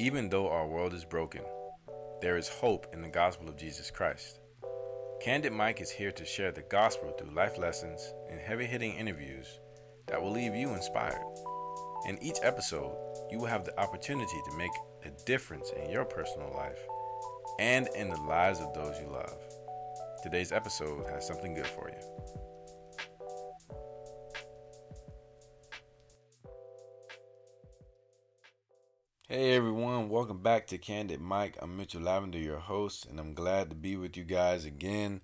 Even though our world is broken, there is hope in the gospel of Jesus Christ. Candid Mike is here to share the gospel through life lessons and heavy hitting interviews that will leave you inspired. In each episode, you will have the opportunity to make a difference in your personal life and in the lives of those you love. Today's episode has something good for you. Hey everyone, welcome back to Candid Mike. I'm Mitchell Lavender, your host, and I'm glad to be with you guys again.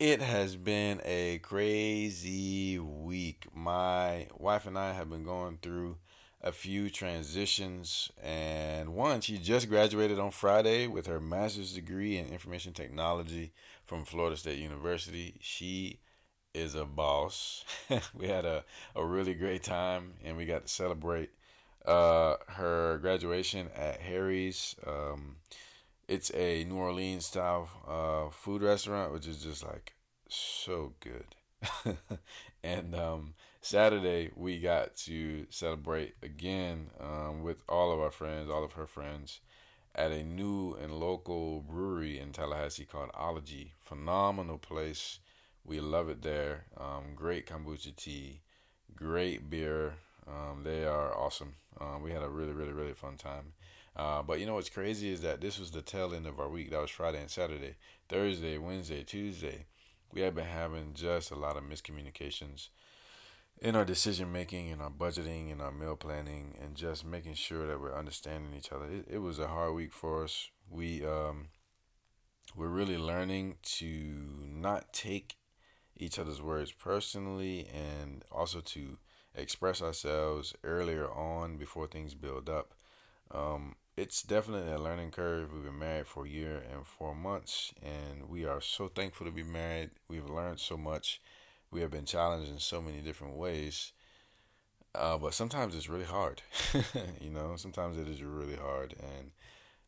It has been a crazy week. My wife and I have been going through a few transitions, and one, she just graduated on Friday with her master's degree in information technology from Florida State University. She is a boss. we had a, a really great time, and we got to celebrate uh, her graduation at Harry's. Um, it's a New Orleans style uh, food restaurant, which is just like so good. and um, Saturday we got to celebrate again um, with all of our friends, all of her friends, at a new and local brewery in Tallahassee called Ology. Phenomenal place. We love it there. Um, great kombucha tea, great beer. Um, they are awesome. Um, we had a really, really, really fun time. Uh, but you know what's crazy is that this was the tail end of our week. That was Friday and Saturday. Thursday, Wednesday, Tuesday, we have been having just a lot of miscommunications in our decision making, in our budgeting, in our meal planning, and just making sure that we're understanding each other. It, it was a hard week for us. We um, we're really learning to not take each other's words personally, and also to express ourselves earlier on before things build up. Um, it's definitely a learning curve. We've been married for a year and four months, and we are so thankful to be married. We've learned so much. We have been challenged in so many different ways. Uh, but sometimes it's really hard. you know, sometimes it is really hard. And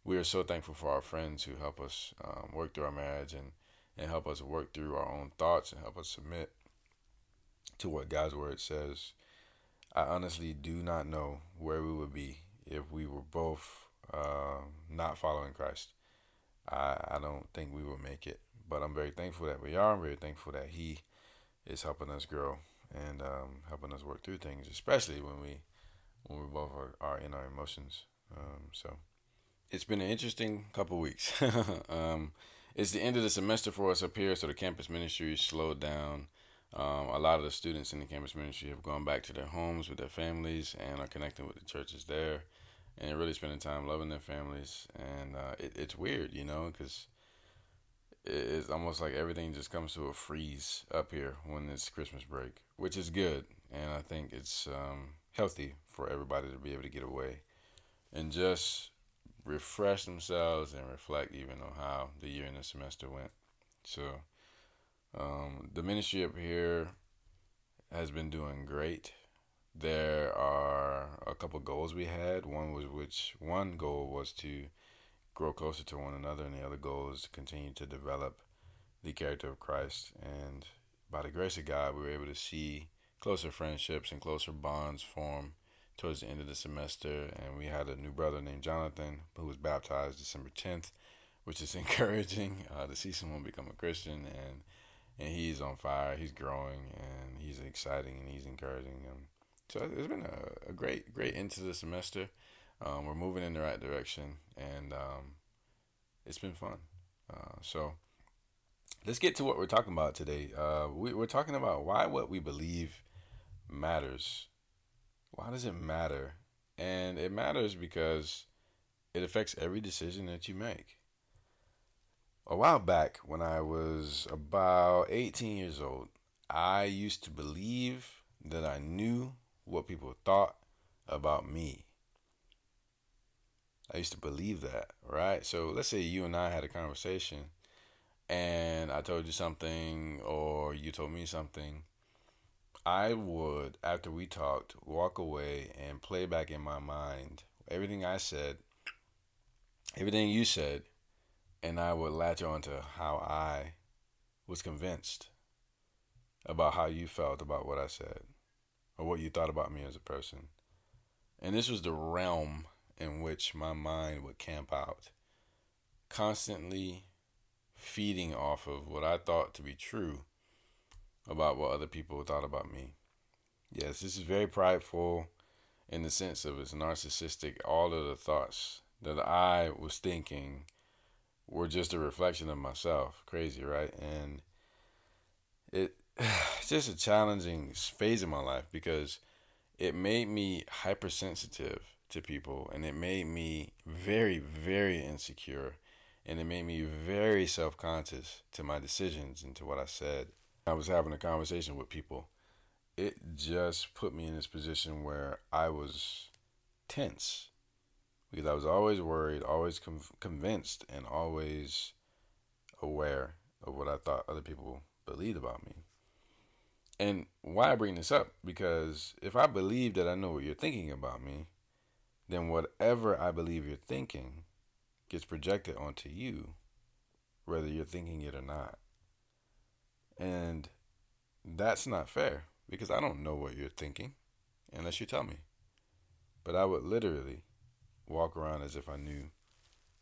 we are so thankful for our friends who help us um, work through our marriage and, and help us work through our own thoughts and help us submit to what God's word says. I honestly do not know where we would be if we were both uh, not following Christ. I, I don't think we would make it, but I'm very thankful that we are. I'm very thankful that He is helping us grow and um, helping us work through things, especially when we when we both are, are in our emotions. Um, so it's been an interesting couple weeks. um, it's the end of the semester for us up here, so the campus ministry slowed down. Um, a lot of the students in the campus ministry have gone back to their homes with their families and are connecting with the churches there and really spending time loving their families. And uh, it, it's weird, you know, because it's almost like everything just comes to a freeze up here when it's Christmas break, which is good. And I think it's um, healthy for everybody to be able to get away and just refresh themselves and reflect even on how the year and the semester went. So, um, the ministry up here has been doing great. There are a couple goals we had. One was which one goal was to grow closer to one another, and the other goal is to continue to develop the character of Christ. And by the grace of God, we were able to see closer friendships and closer bonds form towards the end of the semester. And we had a new brother named Jonathan who was baptized December 10th, which is encouraging uh, to see someone become a Christian and and he's on fire. He's growing, and he's exciting, and he's encouraging. them. so it's been a, a great, great end to the semester. Um, we're moving in the right direction, and um, it's been fun. Uh, so let's get to what we're talking about today. Uh, we, we're talking about why what we believe matters. Why does it matter? And it matters because it affects every decision that you make a while back when I was about 18 years old, I used to believe that I knew what people thought about me. I used to believe that, right? So let's say you and I had a conversation and I told you something or you told me something. I would, after we talked, walk away and play back in my mind everything I said, everything you said, and I would latch on to how I was convinced about how you felt about what I said or what you thought about me as a person. And this was the realm in which my mind would camp out, constantly feeding off of what I thought to be true about what other people thought about me. Yes, this is very prideful in the sense of it's narcissistic. All of the thoughts that I was thinking were just a reflection of myself. Crazy, right? And it it's just a challenging phase of my life because it made me hypersensitive to people and it made me very very insecure and it made me very self-conscious to my decisions and to what I said. I was having a conversation with people. It just put me in this position where I was tense because I was always worried, always com- convinced, and always aware of what I thought other people believed about me. And why I bring this up? Because if I believe that I know what you're thinking about me, then whatever I believe you're thinking gets projected onto you, whether you're thinking it or not. And that's not fair because I don't know what you're thinking unless you tell me. But I would literally walk around as if I knew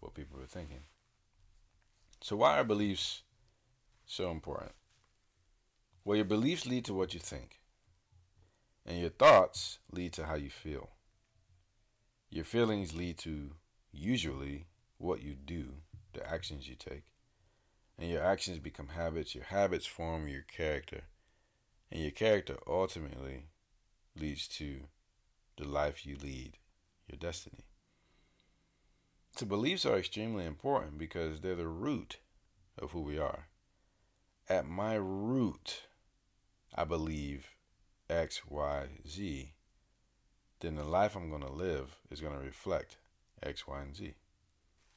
what people were thinking. So, why are beliefs so important? Well, your beliefs lead to what you think, and your thoughts lead to how you feel. Your feelings lead to usually what you do, the actions you take. And your actions become habits, your habits form your character, and your character ultimately leads to the life you lead, your destiny. So, beliefs are extremely important because they're the root of who we are. At my root, I believe X, Y, Z, then the life I'm going to live is going to reflect X, Y, and Z.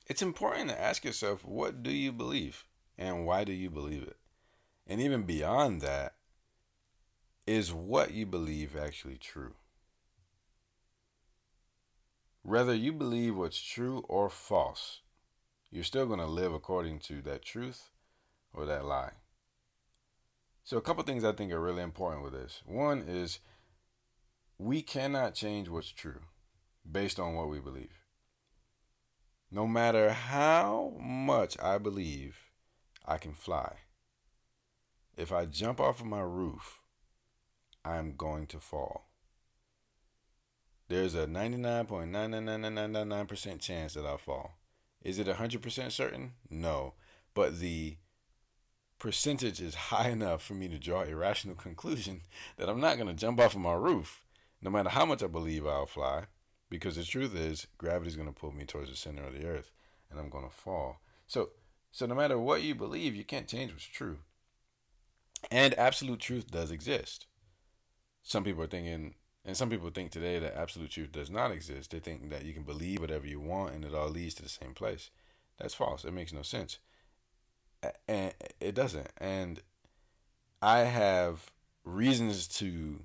It's important to ask yourself what do you believe and why do you believe it? And even beyond that, is what you believe actually true? Whether you believe what's true or false, you're still going to live according to that truth or that lie. So, a couple things I think are really important with this. One is we cannot change what's true based on what we believe. No matter how much I believe I can fly, if I jump off of my roof, I'm going to fall. There's a 99.99999% chance that I'll fall. Is it 100% certain? No. But the percentage is high enough for me to draw a rational conclusion that I'm not going to jump off of my roof, no matter how much I believe I'll fly. Because the truth is, gravity is going to pull me towards the center of the earth and I'm going to fall. So, so no matter what you believe, you can't change what's true. And absolute truth does exist. Some people are thinking, and some people think today that absolute truth does not exist. They think that you can believe whatever you want and it all leads to the same place. That's false. It makes no sense. And it doesn't. And I have reasons to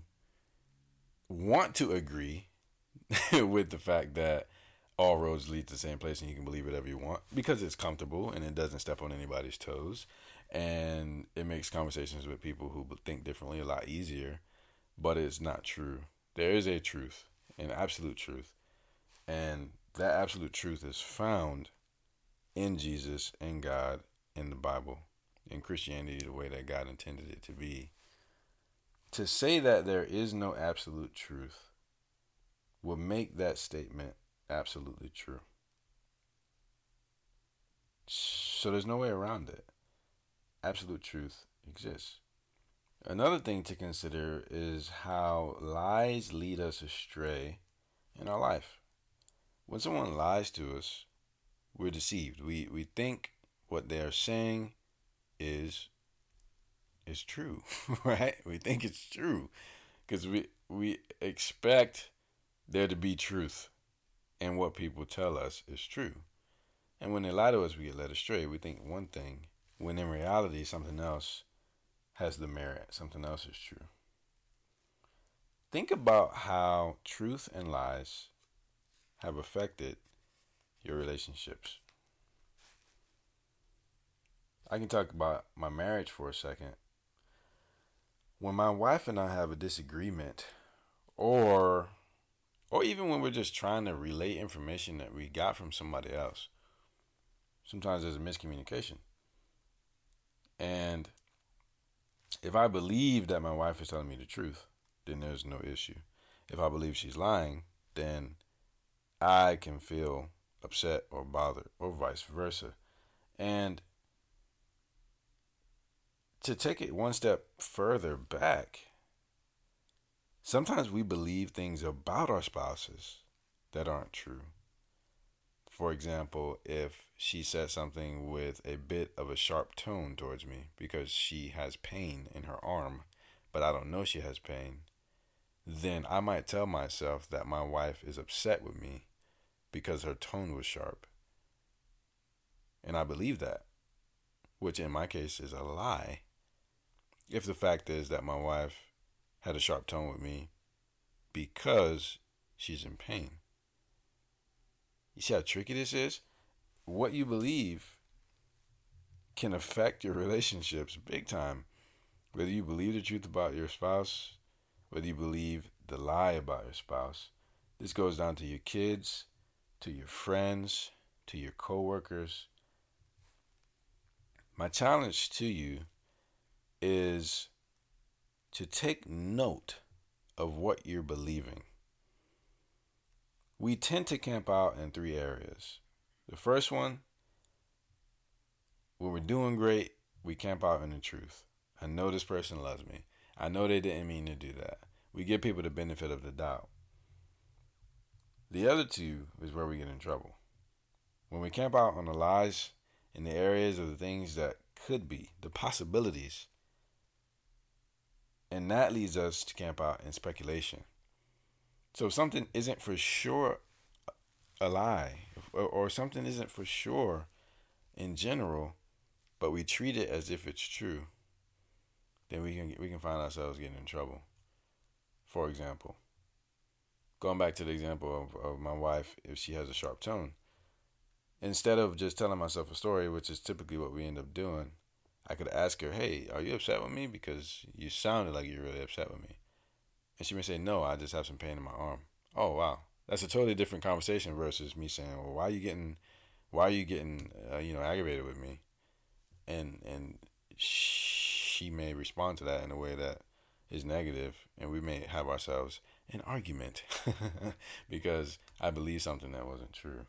want to agree with the fact that all roads lead to the same place and you can believe whatever you want because it's comfortable and it doesn't step on anybody's toes and it makes conversations with people who think differently a lot easier but it's not true there is a truth an absolute truth and that absolute truth is found in jesus in god in the bible in christianity the way that god intended it to be to say that there is no absolute truth will make that statement absolutely true. So there's no way around it. Absolute truth exists. Another thing to consider is how lies lead us astray in our life. When someone lies to us, we're deceived. We we think what they are saying is is true, right? We think it's true because we we expect there to be truth and what people tell us is true. And when they lie to us, we get led astray. We think one thing, when in reality, something else has the merit, something else is true. Think about how truth and lies have affected your relationships. I can talk about my marriage for a second. When my wife and I have a disagreement, or or even when we're just trying to relay information that we got from somebody else. Sometimes there's a miscommunication. And if I believe that my wife is telling me the truth, then there's no issue. If I believe she's lying, then I can feel upset or bothered, or vice versa. And to take it one step further back, sometimes we believe things about our spouses that aren't true. For example, if she says something with a bit of a sharp tone towards me because she has pain in her arm, but I don't know she has pain, then I might tell myself that my wife is upset with me because her tone was sharp. And I believe that, which in my case is a lie. If the fact is that my wife had a sharp tone with me because she's in pain. You see how tricky this is? what you believe can affect your relationships big time. Whether you believe the truth about your spouse, whether you believe the lie about your spouse, this goes down to your kids, to your friends, to your coworkers. My challenge to you is to take note of what you're believing. We tend to camp out in three areas the first one, when we're doing great, we camp out in the truth. I know this person loves me. I know they didn't mean to do that. We give people the benefit of the doubt. The other two is where we get in trouble. When we camp out on the lies in the areas of the things that could be, the possibilities, and that leads us to camp out in speculation. So if something isn't for sure a lie or, or something isn't for sure in general, but we treat it as if it's true, then we can we can find ourselves getting in trouble. For example, going back to the example of, of my wife, if she has a sharp tone, instead of just telling myself a story, which is typically what we end up doing, I could ask her, "Hey, are you upset with me? Because you sounded like you're really upset with me." And she may say, "No, I just have some pain in my arm." Oh wow, that's a totally different conversation versus me saying, "Well, why are you getting, why are you getting, uh, you know, aggravated with me?" And and she may respond to that in a way that is negative, and we may have ourselves an argument because I believe something that wasn't true.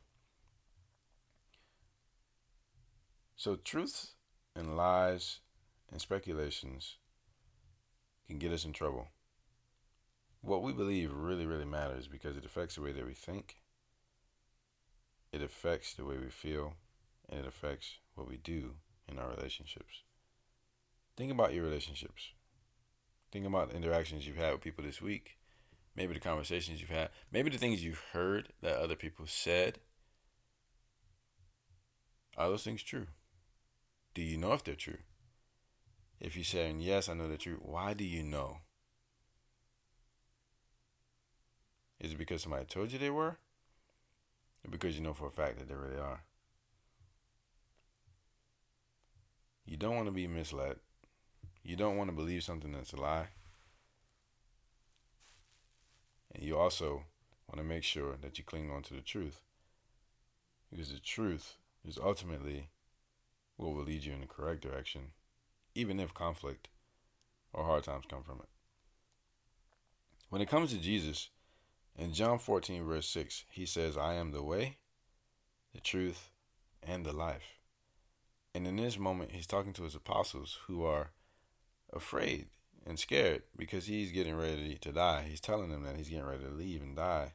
So truth and lies and speculations can get us in trouble what we believe really, really matters because it affects the way that we think, it affects the way we feel, and it affects what we do in our relationships. Think about your relationships. Think about the interactions you've had with people this week. Maybe the conversations you've had. Maybe the things you've heard that other people said. Are those things true? Do you know if they're true? If you're saying, yes, I know they're true, why do you know? Is it because somebody told you they were? Or because you know for a fact that they really are? You don't want to be misled. You don't want to believe something that's a lie. And you also want to make sure that you cling on to the truth. Because the truth is ultimately what will lead you in the correct direction, even if conflict or hard times come from it. When it comes to Jesus, in John 14, verse 6, he says, I am the way, the truth, and the life. And in this moment, he's talking to his apostles who are afraid and scared because he's getting ready to die. He's telling them that he's getting ready to leave and die.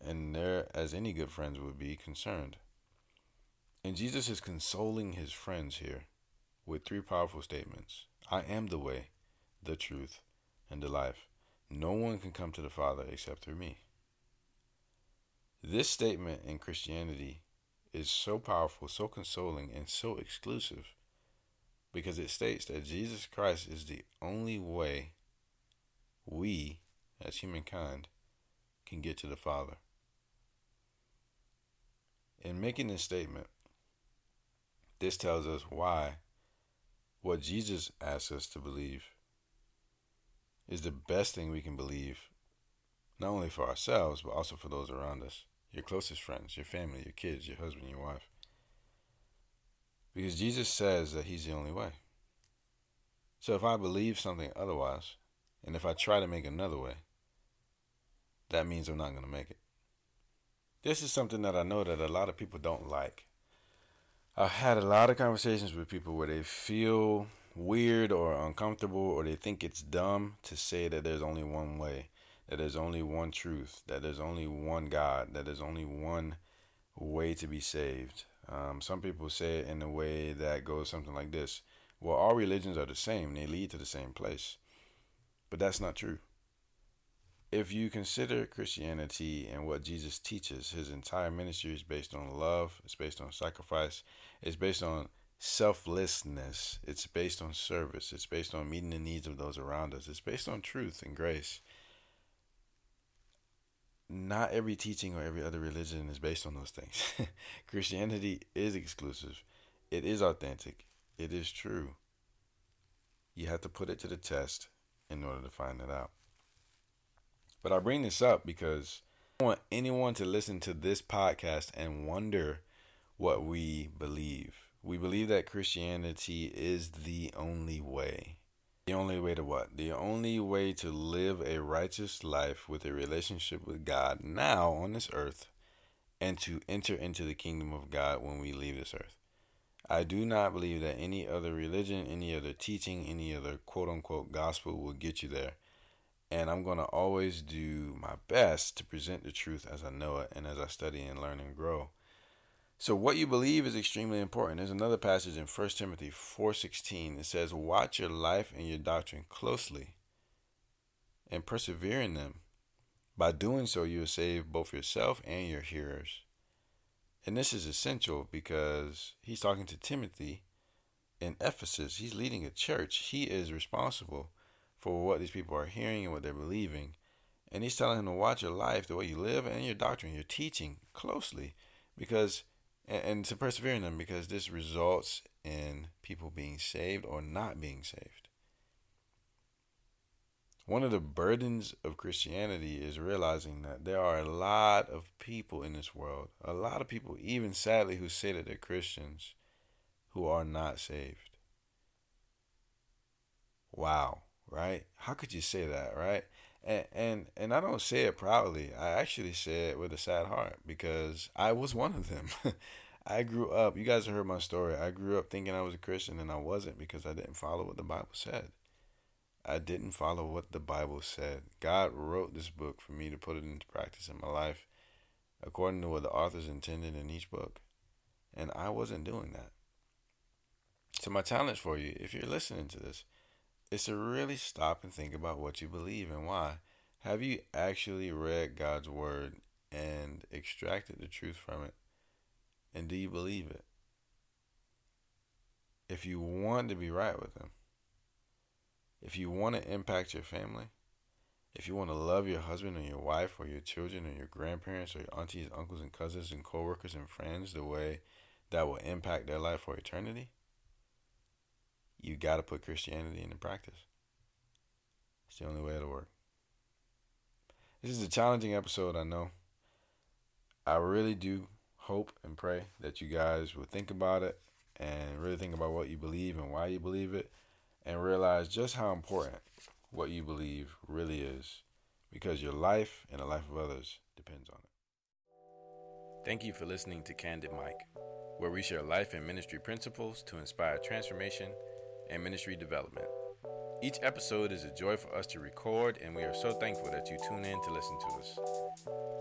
And they're, as any good friends would be, concerned. And Jesus is consoling his friends here with three powerful statements I am the way, the truth, and the life. No one can come to the Father except through me. This statement in Christianity is so powerful, so consoling, and so exclusive because it states that Jesus Christ is the only way we, as humankind, can get to the Father. In making this statement, this tells us why what Jesus asks us to believe is the best thing we can believe not only for ourselves, but also for those around us your closest friends, your family, your kids, your husband, your wife. Because Jesus says that He's the only way. So if I believe something otherwise, and if I try to make another way, that means I'm not going to make it. This is something that I know that a lot of people don't like. I've had a lot of conversations with people where they feel weird or uncomfortable or they think it's dumb to say that there's only one way, that there's only one truth, that there's only one God, that there's only one way to be saved. Um, some people say it in a way that goes something like this Well, all religions are the same, they lead to the same place. But that's not true. If you consider Christianity and what Jesus teaches, his entire ministry is based on love, it's based on sacrifice, it's based on selflessness, it's based on service, it's based on meeting the needs of those around us, it's based on truth and grace. Not every teaching or every other religion is based on those things. Christianity is exclusive, it is authentic, it is true. You have to put it to the test in order to find it out. But I bring this up because I want anyone to listen to this podcast and wonder what we believe. We believe that Christianity is the only way. The only way to what? The only way to live a righteous life with a relationship with God now on this earth and to enter into the kingdom of God when we leave this earth. I do not believe that any other religion, any other teaching, any other quote unquote gospel will get you there. And I'm going to always do my best to present the truth as I know it and as I study and learn and grow. So what you believe is extremely important. There's another passage in 1 Timothy 4:16 It says, "Watch your life and your doctrine closely and persevere in them. By doing so, you will save both yourself and your hearers." And this is essential because he's talking to Timothy in Ephesus. He's leading a church. He is responsible for what these people are hearing and what they're believing. And he's telling him to watch your life, the way you live, and your doctrine, your teaching closely because and, and to persevere in them because this results in people being saved or not being saved. One of the burdens of Christianity is realizing that there are a lot of people in this world, a lot of people, even sadly, who say that they're Christians, who are not saved. Wow, right? How could you say that, right? And, and and I don't say it proudly. I actually say it with a sad heart because I was one of them. I grew up, you guys have heard my story. I grew up thinking I was a Christian and I wasn't because I didn't follow what the Bible said. I didn't follow what the Bible said. God wrote this book for me to put it into practice in my life according to what the authors intended in each book. And I wasn't doing that. So, my challenge for you, if you're listening to this, is to really stop and think about what you believe and why. Have you actually read God's word and extracted the truth from it? And do you believe it? If you want to be right with Him, if you want to impact your family, if you want to love your husband or your wife or your children or your grandparents or your aunties, uncles, and cousins and coworkers and friends the way that will impact their life for eternity, you got to put Christianity into practice. It's the only way it'll work. This is a challenging episode, I know. I really do hope and pray that you guys will think about it and really think about what you believe and why you believe it and realize just how important what you believe really is because your life and the life of others depends on it. Thank you for listening to Candid Mike, where we share life and ministry principles to inspire transformation and ministry development. Each episode is a joy for us to record, and we are so thankful that you tune in to listen to us.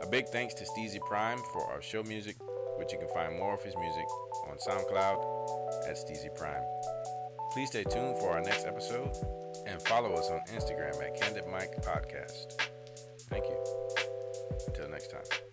A big thanks to Steezy Prime for our show music which you can find more of his music on SoundCloud at Steezy Prime. Please stay tuned for our next episode and follow us on Instagram at Candid Mike Podcast. Thank you. Until next time.